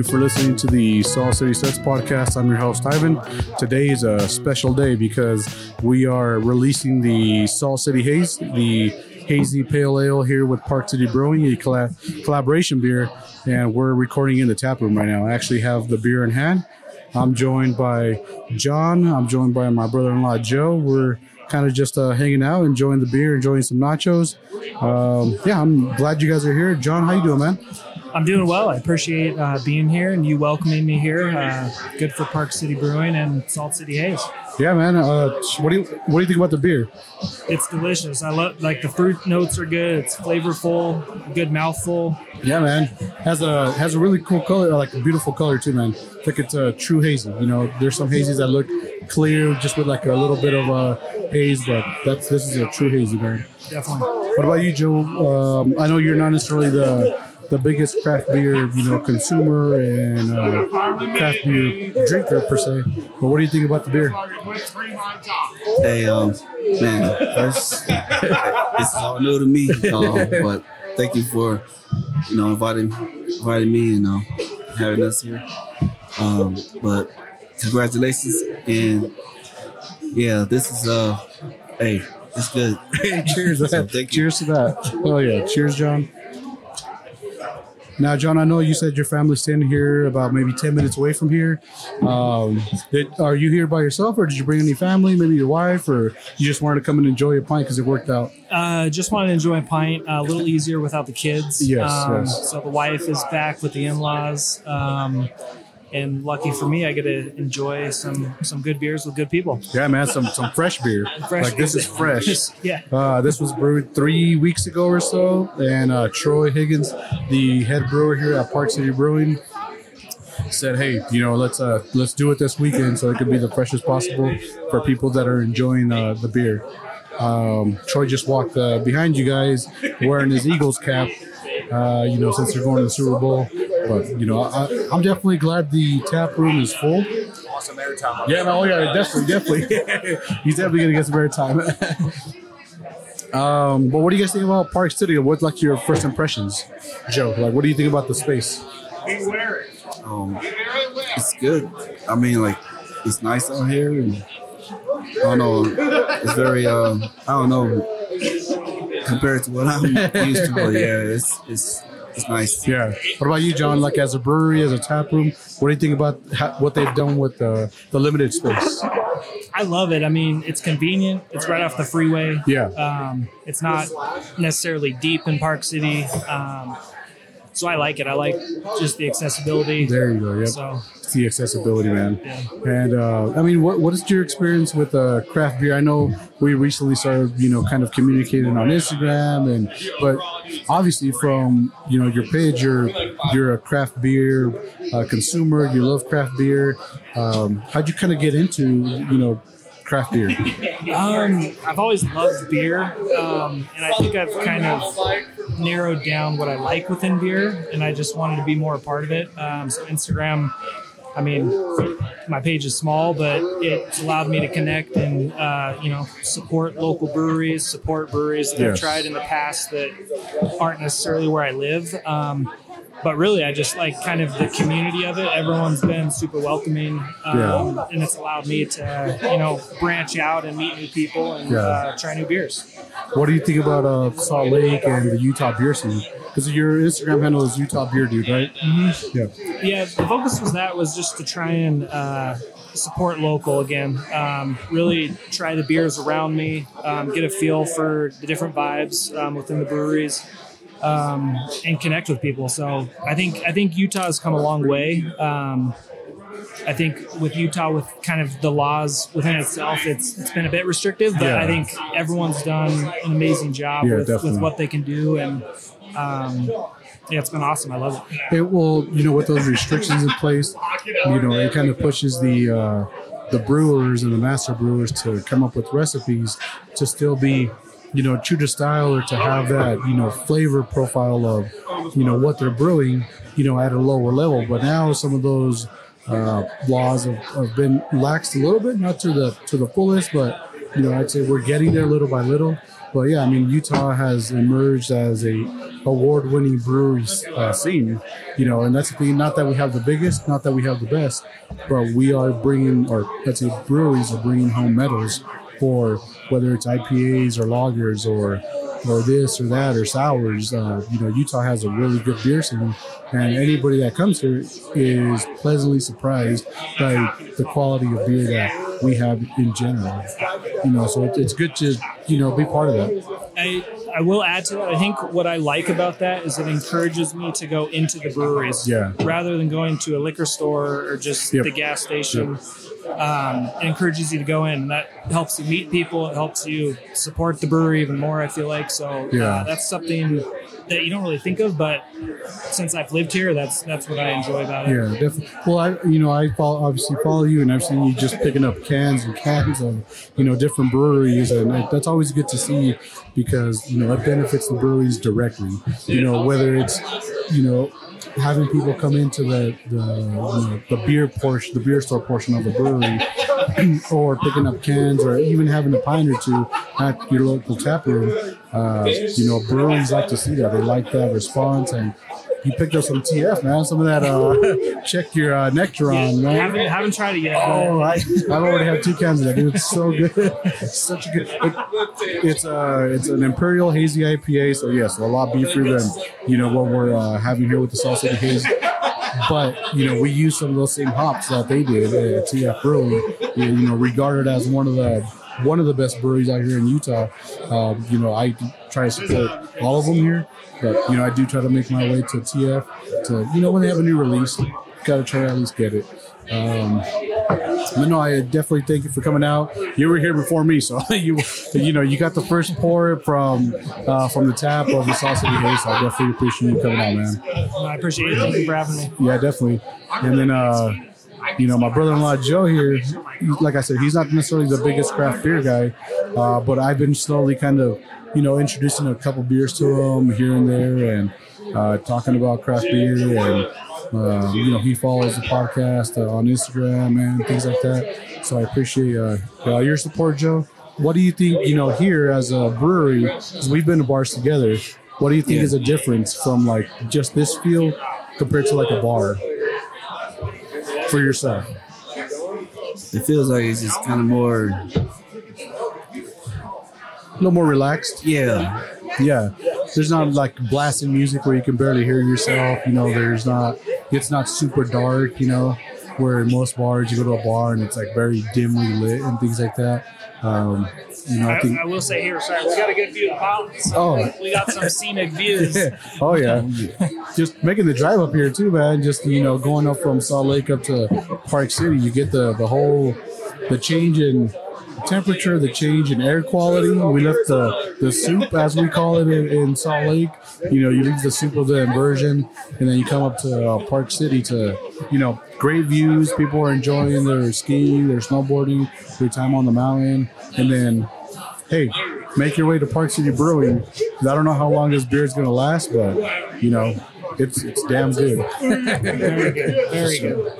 you for listening to the Salt City Suds podcast. I'm your host, Ivan. Today is a special day because we are releasing the Salt City Haze, the hazy pale ale here with Park City Brewing, a colla- collaboration beer, and we're recording in the tap room right now. I actually have the beer in hand. I'm joined by John. I'm joined by my brother-in-law Joe. We're kind of just uh, hanging out, enjoying the beer, enjoying some nachos. Um, yeah, I'm glad you guys are here. John, how you doing, man? I'm doing well. I appreciate uh, being here and you welcoming me here. Uh, good for Park City Brewing and Salt City Haze. Yeah, man. Uh, what do you what do you think about the beer? It's delicious. I love like the fruit notes are good. It's flavorful, good mouthful. Yeah, man. Has a has a really cool color, like a beautiful color too, man. I think it's a true hazy. You know, there's some hazies that look clear, just with like a little bit of a haze, but that's this is a true hazy, man. Definitely. What about you, Joe? Um, I know you're not necessarily the the biggest craft beer, you know, consumer and uh, craft beer drinker per se. But what do you think about the beer? Hey, um, man, first, it's all new to me, um, but thank you for, you know, inviting, inviting me and uh, having us here. Um, but congratulations, and yeah, this is uh, hey, it's good. Cheers, So thank you. Cheers to that. Oh yeah, cheers, John. Now, John, I know you said your family's staying here about maybe ten minutes away from here. Um, did, are you here by yourself, or did you bring any family, maybe your wife, or you just wanted to come and enjoy a pint because it worked out? Uh, just wanted to enjoy a pint. Uh, a little easier without the kids. Yes, Um, yes. So the wife is back with the in-laws. Um, and lucky for me, I get to enjoy some some good beers with good people. Yeah, man, some some fresh beer. Fresh like this is fresh. yeah. Uh, this was brewed three weeks ago or so, and uh, Troy Higgins, the head brewer here at Park City Brewing, said, "Hey, you know, let's uh, let's do it this weekend so it could be the freshest possible for people that are enjoying uh, the beer." Um, Troy just walked uh, behind you guys wearing his Eagles cap. Uh, you know, since they're going to the Super Bowl, but you know, I, I'm definitely glad the tap room is full. Awesome airtime. Yeah, no, oh yeah, definitely, definitely. He's definitely gonna get some airtime. um, but what do you guys think about Park City? What's like your first impressions, Joe? Like, what do you think about the space? Um, it's good. I mean, like, it's nice out here, and I don't know. It's very, um, I don't know, compared to what I'm used to. But yeah, it's it's it's nice. Yeah. What about you, John? Like, as a brewery, as a tap room, what do you think about ha- what they've done with the the limited space? I love it. I mean, it's convenient. It's right off the freeway. Yeah. Um, it's not necessarily deep in Park City. Um, so I like it. I like just the accessibility. There you go. Yep. So It's the accessibility, man. Yeah. And uh, I mean, what what is your experience with uh, craft beer? I know we recently started, you know, kind of communicating on Instagram, and but obviously from you know your page, you're you're a craft beer uh, consumer. You love craft beer. Um, how'd you kind of get into you know craft beer? um, I've always loved beer, um, and I think I've kind of narrowed down what I like within beer, and I just wanted to be more a part of it. Um, so Instagram. I mean, my page is small, but it's allowed me to connect and uh, you know support local breweries, support breweries that I've tried in the past that aren't necessarily where I live. Um, but really, I just like kind of the community of it. Everyone's been super welcoming, um, Yeah. and it's allowed me to you know branch out and meet new people and Yeah. uh, try new beers. What do you think about uh, Salt Lake and the Utah beer scene? Because your Instagram handle is Utah Beer Dude, right? Mm-hmm. Yeah. Yeah, the focus was that was just to try and uh, support local again. Um, really try the beers around me, um, get a feel for the different vibes um, within the breweries, um, and connect with people. So I think I think Utah has come a long way. Um, I think with Utah, with kind of the laws within itself, it's it's been a bit restrictive. But Yeah. I think everyone's done an amazing job Yeah, with, definitely. with what they can do, and um, yeah, it's been awesome. I love it. It will, you know, with those restrictions in place, you know, it kind of pushes the uh, the brewers and the master brewers to come up with recipes to still be, you know, true to style or to have that, you know, flavor profile of, you know, what they're brewing, you know, at a lower level. But now some of those uh, laws have, have been laxed a little bit, not to the to the fullest, but you know, I'd say we're getting there little by little. But yeah, I mean, Utah has emerged as a award-winning brewery uh, scene, you know, and that's the thing. Not that we have the biggest, not that we have the best, but we are bringing, or let's say, breweries are bringing home medals for whether it's IPAs or lagers or or this or that or sours. Uh, you know, Utah has a really good beer scene, and anybody that comes here is pleasantly surprised by the quality of beer that we have in general. You know, so it, it's good to you know be part of that. I, I will add to that. I think what I like about that is it encourages me to go into the breweries Yeah. rather than going to a liquor store or just Yep. the gas station. Um, it encourages you to go in. That helps you meet people. It helps you support the brewery even more. I feel like so. Yeah. Uh, that's something that you don't really think of, but since I've lived here, that's that's what I enjoy about it. Yeah, definitely. Well, I you know I follow, obviously follow you, and I've seen you just picking up cans and cans of you know different breweries, and that's always good to see because you know it benefits the breweries directly. You know whether it's you know having people come into the the you know, the beer portion, the beer store portion of the brewery, or picking up cans, or even having a pint or two at your local tap room. Uh, you know, breweries like to see that. They like that response and. You picked up some TF, man. Some of that. Uh, check your uh, Nectaron, man. Haven't haven't tried it yet. Oh, I, I've already had two cans of that, dude. It's so good. It's such a good. It, it's uh, it's an imperial hazy IPA, so yes, a lot beefier than you know what we're uh, having here with the City Haze. But you know, we use some of those same hops that they did at TF Brewing. You know, regarded as one of the one of the best breweries out here in Utah. Um, you know, I try to support all of them here, but you know, I do try to make my way to TF to you know when they have a new release, got to try to at least get it. Um, but no, I definitely thank you for coming out. You were here before me, so you you know you got the first pour from uh, from the tap of the Haze. So I definitely appreciate you coming out, man. I appreciate it. Thank you for having me. Yeah, definitely. And then, uh, you know, my brother-in-law Joe here, like I said, he's not necessarily the biggest craft beer guy, uh, but I've been slowly kind of, you know, introducing a couple beers to him here and there, and uh, talking about craft beer, and uh, you know, he follows the podcast uh, on Instagram and things like that. So I appreciate uh, uh, your support, Joe. What do you think? You know, here as a brewery, because we've been to bars together. What do you think Yeah. is a difference from like just this feel compared to like a bar for yourself? It feels like it's just kind of more, A little more relaxed. yeah, Yeah. There's not like blasting music where you can barely hear yourself. You know, there's not, it's not super dark, you know, where most bars you go to a bar and it's like very dimly lit and things like that. Um, you know, I I, think, I will say here, sorry, we got a good view of the mountains. Oh. we got some scenic views. oh yeah, just making the drive up here too, man. Just you know, going up from Salt Lake up to Park City, you get the the whole the change in temperature, the change in air quality. We left the the soup, as we call it in, in Salt Lake. You know, you leave the soup of the inversion, and then you come up to uh, Park City to you know great views. People are enjoying their skiing, their snowboarding, their time on the mountain, and then hey, make your way to Park City Brewing. I don't know how long this beer is going to last, but you know, it's it's damn good. Very good. Very good.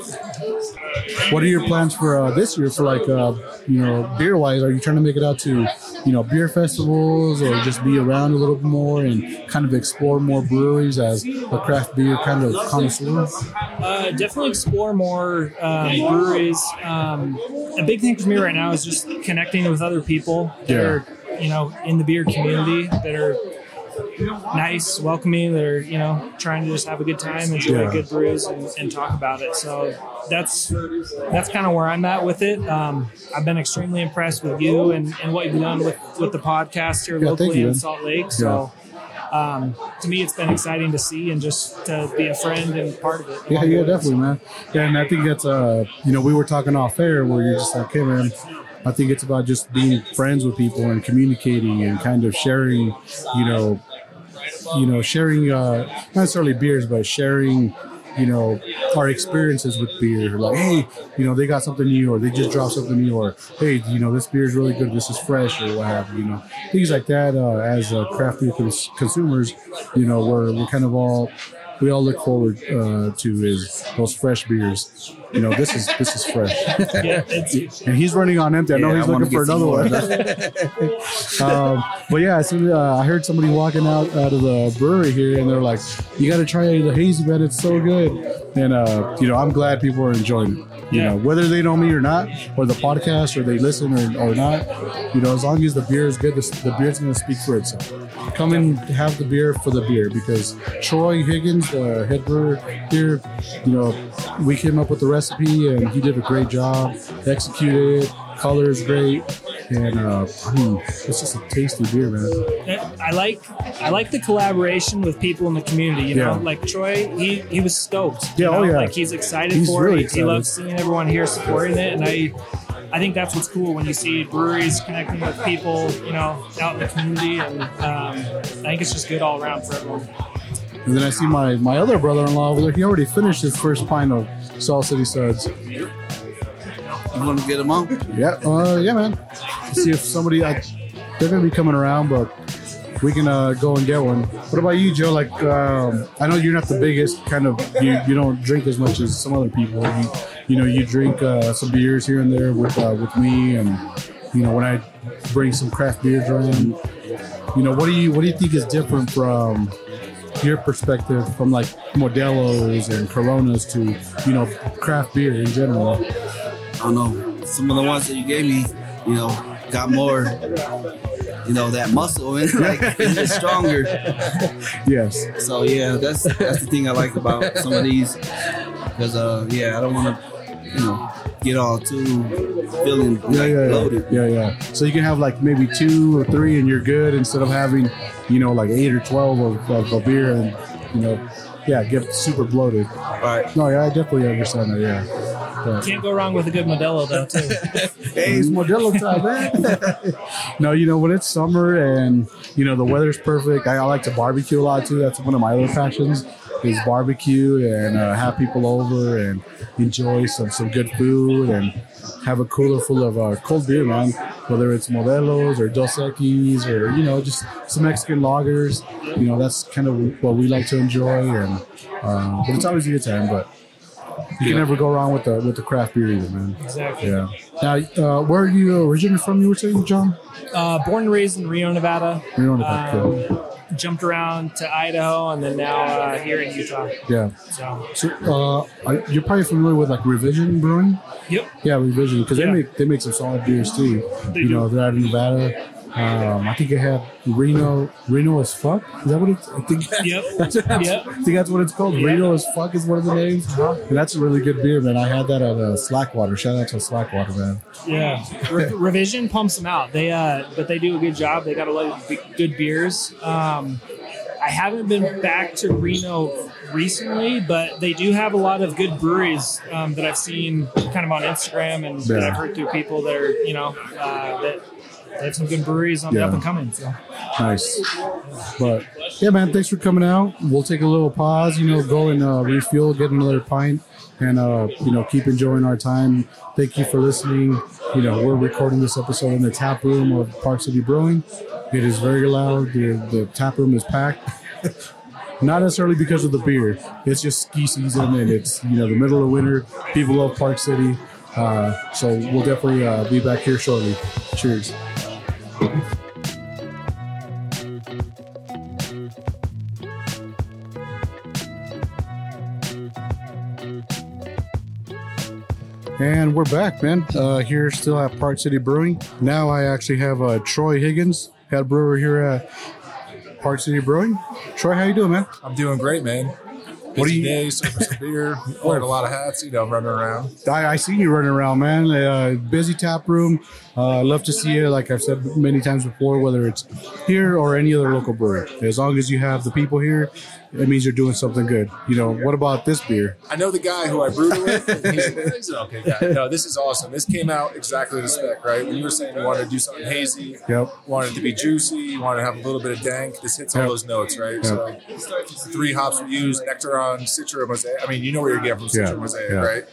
What are your plans for uh, this year for like uh, you know beer wise? Are you trying to make it out to you know beer festivals or just be around a little bit more and kind of explore more breweries as a craft beer kind of connoisseur? Uh, definitely explore more um, breweries. Um, a big thing for me right now is just connecting with other people that Yeah. are, you know, in the beer community that are nice, welcoming. That are, you know, trying to just have a good time, enjoy Yeah. good brews, and, and talk about it. So that's that's kind of where I'm at with it. Um, I've been extremely impressed with you and, and what you've done with with the podcast here Yeah, locally you, in. Salt Lake. So. Um, to me, it's been exciting to see and just to be a friend and part of it. Yeah, yeah, definitely, man. Yeah, and I think that's uh, you know, we were talking off air where you're just like, hey, man, I think it's about just being friends with people and communicating and kind of sharing, you know, you know, sharing uh, not necessarily beers, but sharing, you know, our experiences with beer. Like, hey, you know, they got something new, or they just dropped something new, or hey, you know, this beer is really good. This is fresh, or what have you. Know, things like that. Uh, as uh, craft beer cons- consumers, you know, we're we're kind of all we all look forward uh, to is those fresh beers. you know, this is this is fresh. Yeah, and he's running on empty. I know Yeah, he's I looking for another one. um, but yeah, I uh, I heard somebody walking out out of the brewery here, and they're like, "You got to try the hazy, man. It's so good." And uh, you know, I'm glad people are enjoying it. You Yeah. know, whether they know me or not, or the podcast, or they listen or, or not, you know, as long as the beer is good, the, the beer's going to speak for itself. Come and have the beer for the beer because Troy Higgins, the head brewer here, you know, we came up with the recipe and he did a great job, executed it, color is great, and uh, I mean, it's just a tasty beer, man. I like I like the collaboration with people in the community. You know, Yeah. like Troy, he he was stoked. you Yeah, oh, yeah. like he's excited He's for really it. He loves seeing everyone here supporting it, and I. I think that's what's cool when you see breweries connecting with people, you know, out in the community, and um, I think it's just good all around for everyone. And then I see my, my other brother-in-law over there. He already finished his first pint of Salt City Suds. You want to get them on? Yeah, uh, yeah, man. See if somebody I, they're gonna be coming around, but we can uh, go and get one. What about you, Joe? Like, um, I know you're not the biggest kind of you, you don't drink as much as some other people. You, you know, you drink uh, some beers here and there with uh, with me, and you know when I bring some craft beers around. You know, what do you what do you think is different from your perspective from like Modelo's and Coronas to you know craft beer in general? I don't know. Some of the ones that you gave me, you know, got more, you know, that muscle and like it's just stronger. Yes. So yeah, that's that's the thing I like about some of these, because uh, yeah, I don't want to, you know, get all too feeling like yeah, yeah, loaded. yeah, yeah. So you can have like maybe two or three, and you're good instead of having, you know, like eight or twelve of, of a beer, and you know, yeah, get super bloated. Right. No, yeah, I definitely understand that. Yeah. But, Can't go wrong with a good Modelo, though, too. hey, it's Modelo time, man. no, you know when it's summer and you know the weather's perfect. I, I like to barbecue a lot too. That's one of my other passions is barbecue and uh, have people over and enjoy some some good food and have a cooler full of uh, cold beer, man. Whether it's Modelo's or Dos Equis or you know just some Mexican lagers. You know that's kind of what we like to enjoy and uh, but it's always a good time. But you can never go wrong with the with the craft beer either, man. Exactly. Yeah. Now, uh, where are you originally from? You were saying, John? Uh, born and raised in Rio, Nevada. Reno, Nevada. Um, jumped around to Idaho and then now uh, here in Utah. Yeah. So, So uh, I- you're probably familiar with like Revision Brewing. yep. Yeah, Revision because Yeah. they make they make some solid beers too. They you do. know, they're out in Nevada. Um, I think they have Reno Reno as fuck. Is that what it's? I think. Yep. That's, Yep. I think that's what it's called. Yeah. Reno as fuck is one of the names, and that's a really good beer, man. I had that at uh, Slackwater. Shout out to Slackwater, man. Yeah. Re- Revision pumps them out. They uh, but they do a good job. They got a lot of b- good beers. Um, I haven't been back to Reno recently, but they do have a lot of good breweries um, that I've seen kind of on Instagram and that Yeah. I've heard through people that are you know uh, that they have some good breweries on the up and coming. So Nice. But yeah, man, thanks for coming out. We'll take a little pause, you know, go and uh, refuel, get another pint, and uh, you know, keep enjoying our time. Thank you for listening. You know, we're recording this episode in the tap room of Park City Brewing. It is very loud. The, the tap room is packed. Not necessarily because of the beer. It's just ski season and it's you know the middle of winter. People love Park City, uh, so we'll definitely uh, be back here shortly. Cheers. And we're back, man. Uh, here still at Park City Brewing. Now I actually have uh, Troy Higgins, head brewer here at Park City Brewing. Troy, how you doing, man? I'm doing great, man. What Busy do you- day, serving some beer, wearing a lot of hats, you know, running around. I, I seen you running around, man. Uh, busy tap room. Uh, love to see you. Like I've said many times before, whether it's here or any other local brewery. As long as you have the people here, it means you're doing something good. You know, what about this beer? I know the guy who I brewed it with. He's, he's an okay guy. No, this is awesome. This came out exactly to spec, right? When you were saying you wanted to do something hazy, Yep. wanted to be juicy, you wanted to have a little bit of dank. This hits all those notes, right? So three hops we use: Nectaron, Citra, Mosaic. I mean, you know where you're getting from Citra. Mosaic, right?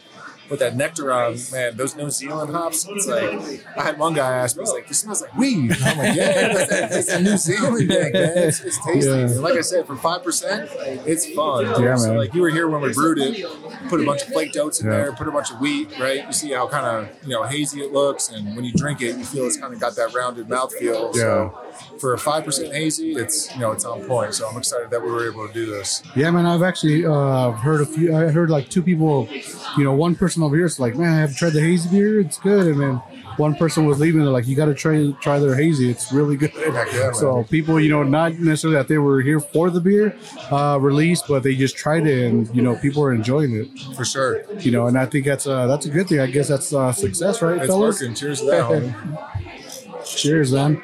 With that Nectaron, man, those New Zealand hops. It's like I had one guy ask me, he's like, "This smells like weed." And I'm like, "Yeah, that's that, that's that New Zealand thing, man. It's, it's tasty." Yeah. And like I said, for five percent, it's fun. Yeah, so man. like you were here when we brewed it, put a bunch of flaked oats in Yeah. there, put a bunch of wheat, right? You see how kind of you know hazy it looks, and when you drink it, you feel it's kind of got that rounded mouthfeel. So for a five percent hazy, it's you know it's on point. So I'm excited that we were able to do this. Yeah, man. I've actually uh, heard a few. I heard like two people. You know, one person over here is like, "Man, I have tried the hazy beer. It's good." And then one person was leaving. They're like, "You got to try try their hazy. It's really good." Heck yeah, man. so people, you know, not necessarily that they were here for the beer uh, release, but they just tried it, and you know, people are enjoying it. For sure, You know, and I think that's uh, that's a good thing. I guess that's uh, success, right, it's fellas? working. Cheers to that. Cheers, man.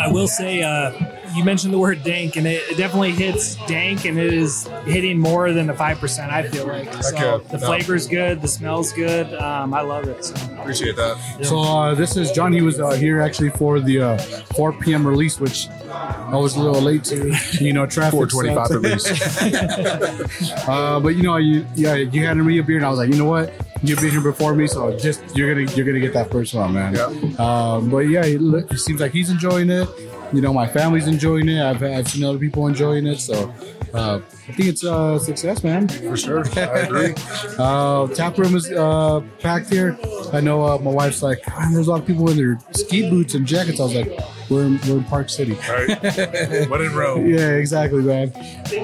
I will say, uh, you mentioned the word dank, and it, it definitely hits dank, and it is hitting more than the five percent. I feel like so. Okay. The No. flavor's good, the smell's good. Um, I love it. So. Appreciate that. So uh, this is John. He was uh, here actually for the uh, 4 p.m. release, which I was a little late to. You know, traffic. 425 sucked. release. Uh, but you know, you yeah, you handed me a beer, and I was like, you know what, you've been here before me, so just you're gonna you're gonna get that first one, man. Yeah. Um, but yeah, it, look- it seems like he's enjoying it. You know, my family's enjoying it. I've I've seen other people enjoying it, so uh, I think it's a success, man. For sure. I agree. Uh, tap room is uh, packed here. I know uh, my wife's like, there's a lot of people in their ski boots and jackets. I was like, we're in, we're in Park City. Right. When in Rome. Yeah, exactly, man.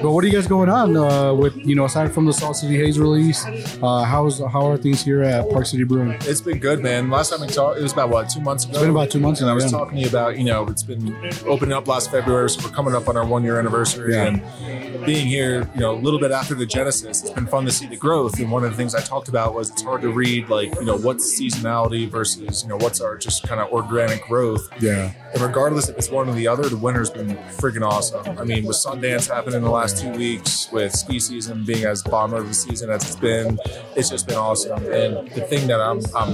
But what are you guys going on uh, with, you know, aside from the Salt City Haze release? Uh, how's how are things here at Park City Brewing? It's been good, man. Last time we talked, it was about what two months ago. It's been about two months And I was yeah. talking to you about, you know, it's been opening up last February, so we're coming up on our one year anniversary. Yeah. And being here, you know, a little bit after the Genesis, it's been fun to see the growth. And one of the things I talked about was it's hard to read, like, you know, what's seasonality versus, you know, what's our just kind of organic growth. Yeah, And regardless if it's one or the other, the winter's been freaking awesome. I mean, with Sundance happening in the last two weeks, with ski season being as bottom of the season as it's been, it's just been awesome. And the thing that I'm, I'm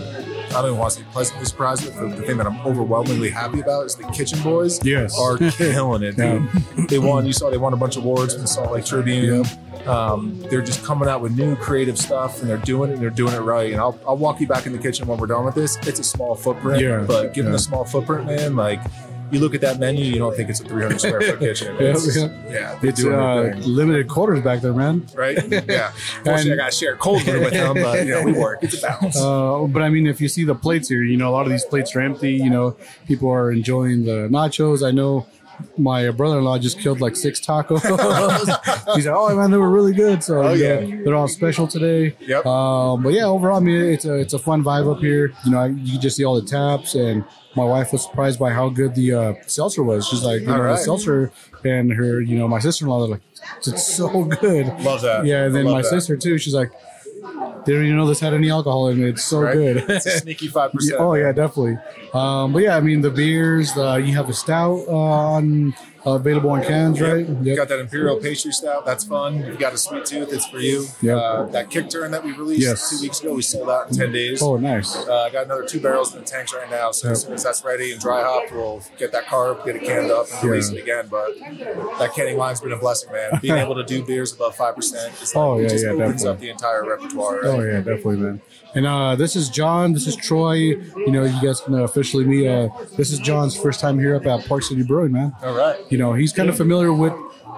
I don't even want to say pleasantly surprised with, but the thing that I'm overwhelmingly happy about is the Kitchen Boys Yes. are killing it. Dude. They won. You saw they won a bunch of awards from the Salt Lake Tribune. Um, they're just coming out with new creative stuff, and they're doing it. and They're doing it right. And I'll, I'll walk you back in the kitchen when we're done with this. It's a small footprint, Yeah. but given Yeah. the small footprint, man, like you look at that menu, you don't think it's a 300 square foot kitchen. Yeah, It's- yeah. yeah, it's uh, limited quarters back there, man. right? Yeah. Fortunately, I got to share a cold with them, but you know, we work. It's a balance. Uh, but I mean, if you see the plates here, you know, a lot of these plates are empty. You know, people are enjoying the nachos. I know my brother-in-law just killed like six tacos. He's like, "Oh man, they were really good." So Oh, yeah, yeah. they're all special today. Yep. Um, but yeah, overall, I mean, it's a it's a fun vibe up here. You know, you can just see all the taps, and my wife was surprised by how good the uh, seltzer was. She's like, you All know, the seltzer, and her, you know, my sister-in-law, they're like, it's so good. Love that. Yeah, and then my that. sister too. She's like, didn't even know this had any alcohol in it. It's so Right? good. It's a sneaky five percent. oh yeah, definitely. Um, but yeah, I mean the beers. Uh, you have a stout uh, on uh, available in cans, right? You got that imperial pastry stout. That's fun. You got a sweet tooth. It's for you. Yep. Uh, that kick turn that we released Yes. two weeks ago, we sold out in ten days. Oh, nice. Uh, I got another two barrels in the tanks right now. So as soon as that's ready and dry hop, we'll get that carb, get it canned up, and release Yeah. it again. But that canning line's been a blessing, man. Being able to do beers above five percent, like, Oh, yeah, it just yeah, opens definitely. up the entire repertoire. Oh yeah, definitely, man. And uh, this is John. This is Troy. You know, you guys can officially meet. Uh, this is John's first time here up at Park City Brewing, man. All right. You know, he's kind of familiar with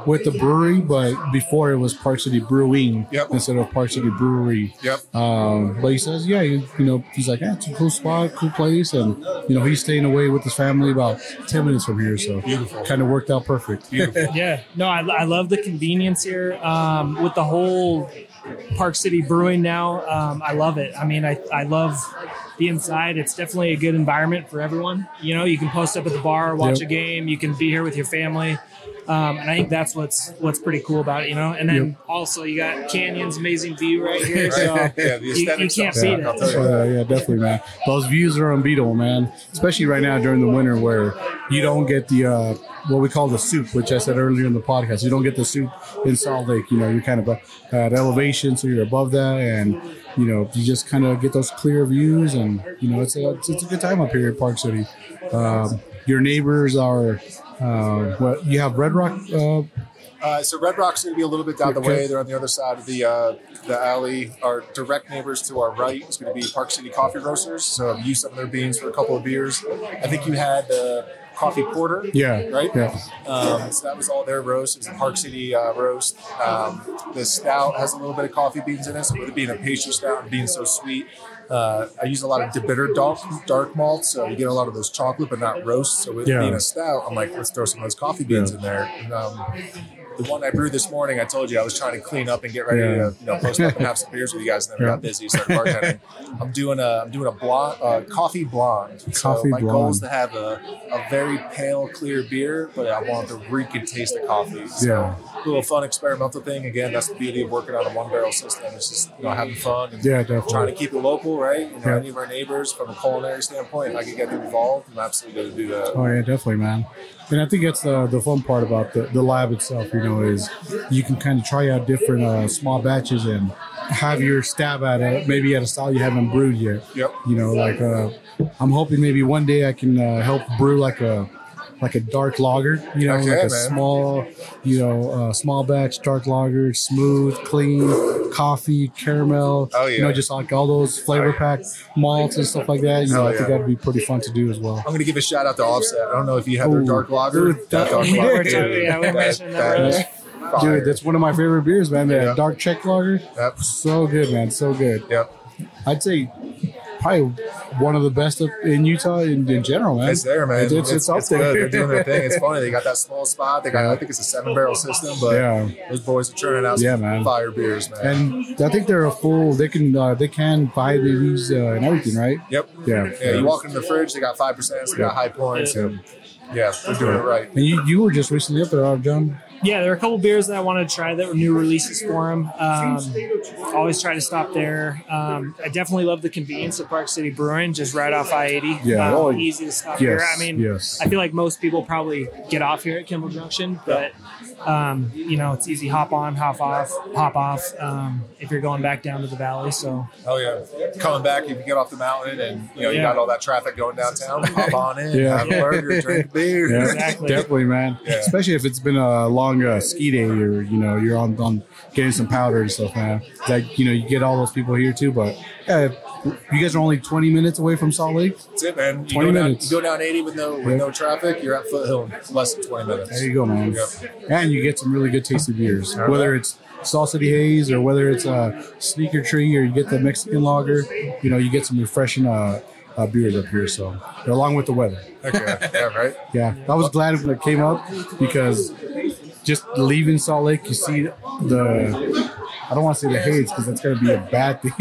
with the brewery, but before it was Park City Brewing Yep. instead of Park City Brewery. Yep. Um, but he says, yeah, you, you know, he's like, yeah, it's a cool spot, cool place, and you know, he's staying away with his family about ten minutes from here, so Beautiful. kind of worked out perfect. Beautiful. Yeah, no, I, I love the convenience here um, with the whole Park City Brewing now. Um, I love it. I mean, I, I love the inside. It's definitely a good environment for everyone. You know, you can post up at the bar, watch Yep. a game, you can be here with your family. Um, and I think that's what's what's pretty cool about it, you know. And then also you got Canyon's amazing view right here, so Yeah, you, you can't don't beat suck, I'll it. Uh, that. yeah, definitely, man. Those views are unbeatable, man. Especially right now during the winter, where you don't get the uh, what we call the soup, which I said earlier in the podcast. You don't get the soup in Salt Lake. You know, you're kind of uh, at elevation, so you're above that, and you know, you just kind of get those clear views, and you know, it's a it's, it's a good time up here at Park City. Um, your neighbors are uh, what you have Red Rock uh, Uh, so Red Rock's going to be a little bit down the way. They're on the other side of the uh, the alley. Our direct neighbors to our right is going to be Park City Coffee Roasters. So I've used some of their beans for a couple of beers. I think you had uh, coffee porter. Yeah. Right. Yeah. Um, so that was all their roast. It was a Park City uh, roast. Um, the stout has a little bit of coffee beans in it. So with it being a pastry stout and being so sweet, uh, I use a lot of DeBitter dark, dark malt. So you get a lot of those chocolate, but not roast. So with Yeah. being a stout, I'm like, let's throw some of those coffee beans Yeah. in there. And, um, the one I brewed this morning, I told you I was trying to clean up and get ready Yeah. to you know post up and have some beers with you guys, and then Yeah. got busy. Started bartending. I'm doing a I'm doing a blonde uh, coffee blonde. so Coffee my goal is to have a, a very pale, clear beer, but I want the reek and taste of coffee. So Yeah. Little fun experimental thing. Again, that's the beauty of working on a one barrel system. It's just you know having fun and Yeah, definitely. trying to keep it local, right? You know, Yeah. any of our neighbors from a culinary standpoint, if I could get them involved, I'm absolutely going to do that. Oh yeah, definitely, man. And I think that's the the fun part about the, the lab itself. You know, is you can kind of try out different uh, small batches and have your stab at it. Maybe at a style you haven't brewed yet. Yep. You know, like uh, I'm hoping maybe one day I can uh, help brew like a like a dark lager. You know, Okay, like a man. small, you know, uh, small batch dark lager, smooth, clean, coffee, caramel. Oh, You know, just like all those flavor packed malts and stuff like that. You know, Hell I think that'd be pretty fun to do as well. I'm going to give a shout out to Offset. I don't know if you have their Ooh. dark lager. Dude, that- dark Yeah, lager, we're talking- dude, yeah, we mentioned that is earlier. fire. Dude, that's one of my favorite beers, man. That Yeah. dark Czech lager, Yep. so good, man, so good. Yep. I'd say probably one of the best up in Utah in, in general, man. It's there, man. It's, it's, it's up there. good. They're doing their thing. It's funny. They got that small spot. They got, Yeah. I think it's a seven barrel system, but Yeah. those boys are churning out some Yeah, man. fire beers, man. And I think they're a full. They can uh, they can buy these uh, and everything, right? yep. Yeah. Yeah, you walk into the fridge, they got five percent, they got high points, and yeah, they're doing it right. And you, you were just recently up there, John. Yeah, there are a couple beers that I wanted to try that were new releases for them. Um, always try to stop there. Um, I definitely love the convenience of Park City Brewing, just right off I eighty. Yeah. um, Oh, easy to stop yes, here. I mean, yes. I feel like most people probably get off here at Kimball Junction, but um, you know it's easy hop on, hop off, hop off um, if you're going back down to the valley. So Oh yeah, coming back if you get off the mountain and you know you Yeah. got all that traffic going downtown, hop on in, Yeah. have a burger, drink a beer. Yeah, Exactly. definitely, man. Yeah. Especially if it's been a long uh, ski day, or you know, you're on, on getting some powder and stuff, man. Like you know, you get all those people here too. But yeah, you guys are only 20 minutes away from Salt Lake. That's it, man. You 20 go down, minutes. you go down 80 with no with no traffic, you're at Foothill in less than 20 minutes. There you go, man. Yep. And you get some really good tasty beers, All whether it's Salt City Haze or whether it's a Sneaker Tree or you get the Mexican Lager. You know, you get some refreshing uh, uh, beers up here. So along with the weather. Okay, yeah, right. Yeah, I was glad when it came up because just leaving Salt Lake, you see the. I don't want to say the haze because that's going to be a bad thing,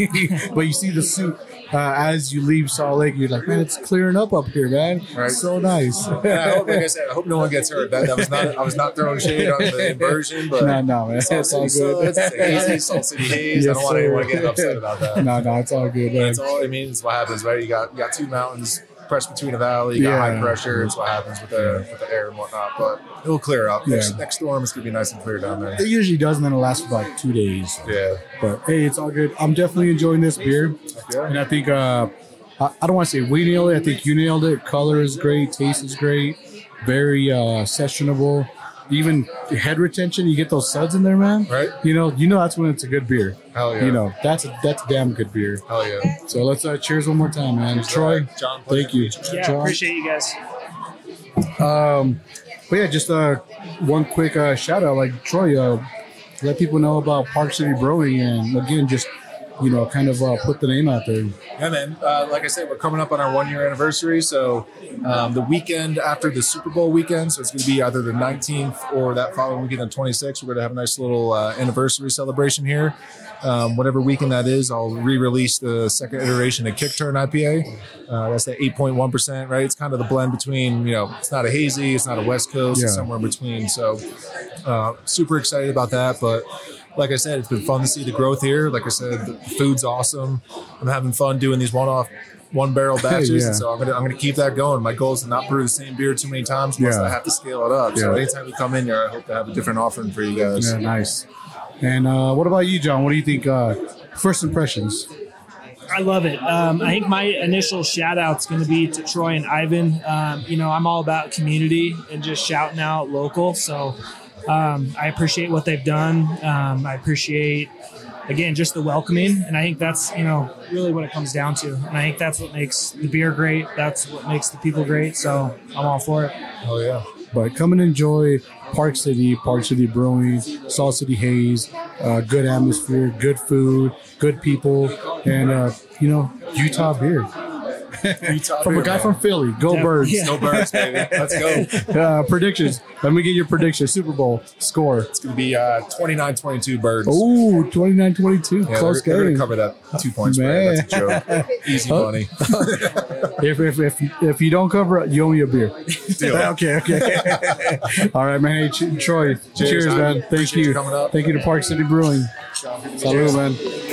but you see the suit uh, as you leave Salt Lake. You're like, man, it's clearing up up here, man. Right. So nice. And I hope, like I said, I hope no one gets hurt. That, that was not. I was not throwing shade on the inversion, but no, no, man, Salt it's all good. It's hazy Salt City Haze. I don't want anyone sir. getting upset about that. no, no, it's all good, man. That's all it means. What happens, right? You got you got two mountains pressed between a valley. You got Yeah. high pressure. It's what happens with the with the air and whatnot. But it'll clear up. Next, Yeah. next storm is gonna be nice and clear down there. It usually does, and then it lasts for like two days. Yeah. But hey, it's all good. I'm definitely enjoying this beer. Yeah. And I think uh, I, I don't want to say we nailed it. I think you nailed it. Color is great. Taste is great. Very uh, sessionable. Even head retention. You get those suds in there, man. Right. You know, you know that's when it's a good beer. Hell yeah. You know, that's a that's a damn good beer. Hell yeah. So let's uh, cheers one more time, man. Troy, John, thank you. yeah, John. appreciate you guys. Um, but yeah, just uh, one quick uh, shout out, like Troy, uh, let people know about Park City Brewing, and again, just you know, kind of uh, put the name out there. Yeah, man. Uh, like I said, we're coming up on our one year anniversary. So um, the weekend after the Super Bowl weekend, so it's going to be either the 19th or that following weekend, the 26th. We're going to have a nice little uh, anniversary celebration here. Um, whatever weekend that is, I'll re-release the second iteration of Kick Turn IPA. Uh, that's the 8.1%, right? It's kind of the blend between, you know, it's not a hazy, it's not a West Coast, it's somewhere in between. So uh, super excited about that. But like I said, it's been fun to see the growth here. Like I said, the food's awesome. I'm having fun doing these one-off, one-barrel batches, Yeah. and so I'm gonna I'm gonna keep that going. My goal is to not brew the same beer too many times, unless Yeah. I have to scale it up. So anytime you come in here, I hope to have a different offering for you guys. Yeah, nice. And uh, what about you, John? What do you think? Uh, first impressions. I love it. Um, I think my initial shout out is going to be to Troy and Ivan. Um, you know, I'm all about community and just shouting out local. So um, I appreciate what they've done. Um, I appreciate again just the welcoming, and I think that's you know really what it comes down to. And I think that's what makes the beer great. That's what makes the people great. So I'm all for it. Oh yeah. But come and enjoy Park City, Park City Brewing, Salt City Haze, uh, good atmosphere, good food, good people, and uh, you know Utah beer from a guy from Philly. Go Yeah. Birds! Yeah. No birds, baby. Let's go. Uh, predictions. Let me get your prediction. Super Bowl score. It's gonna be uh, 29-22 birds. Oh, 29-22. Yeah, Close they're, they're game. gonna cover that two point spread. That's a joke. Easy money. If, if, if, if you don't cover it, you owe me a beer. Deal. okay, okay. All right, man. Hey, Troy, cheers, Cheers, man. Ivan. Thank Appreciate you. you coming up. Thank you to Park City Brewing. Salud, man.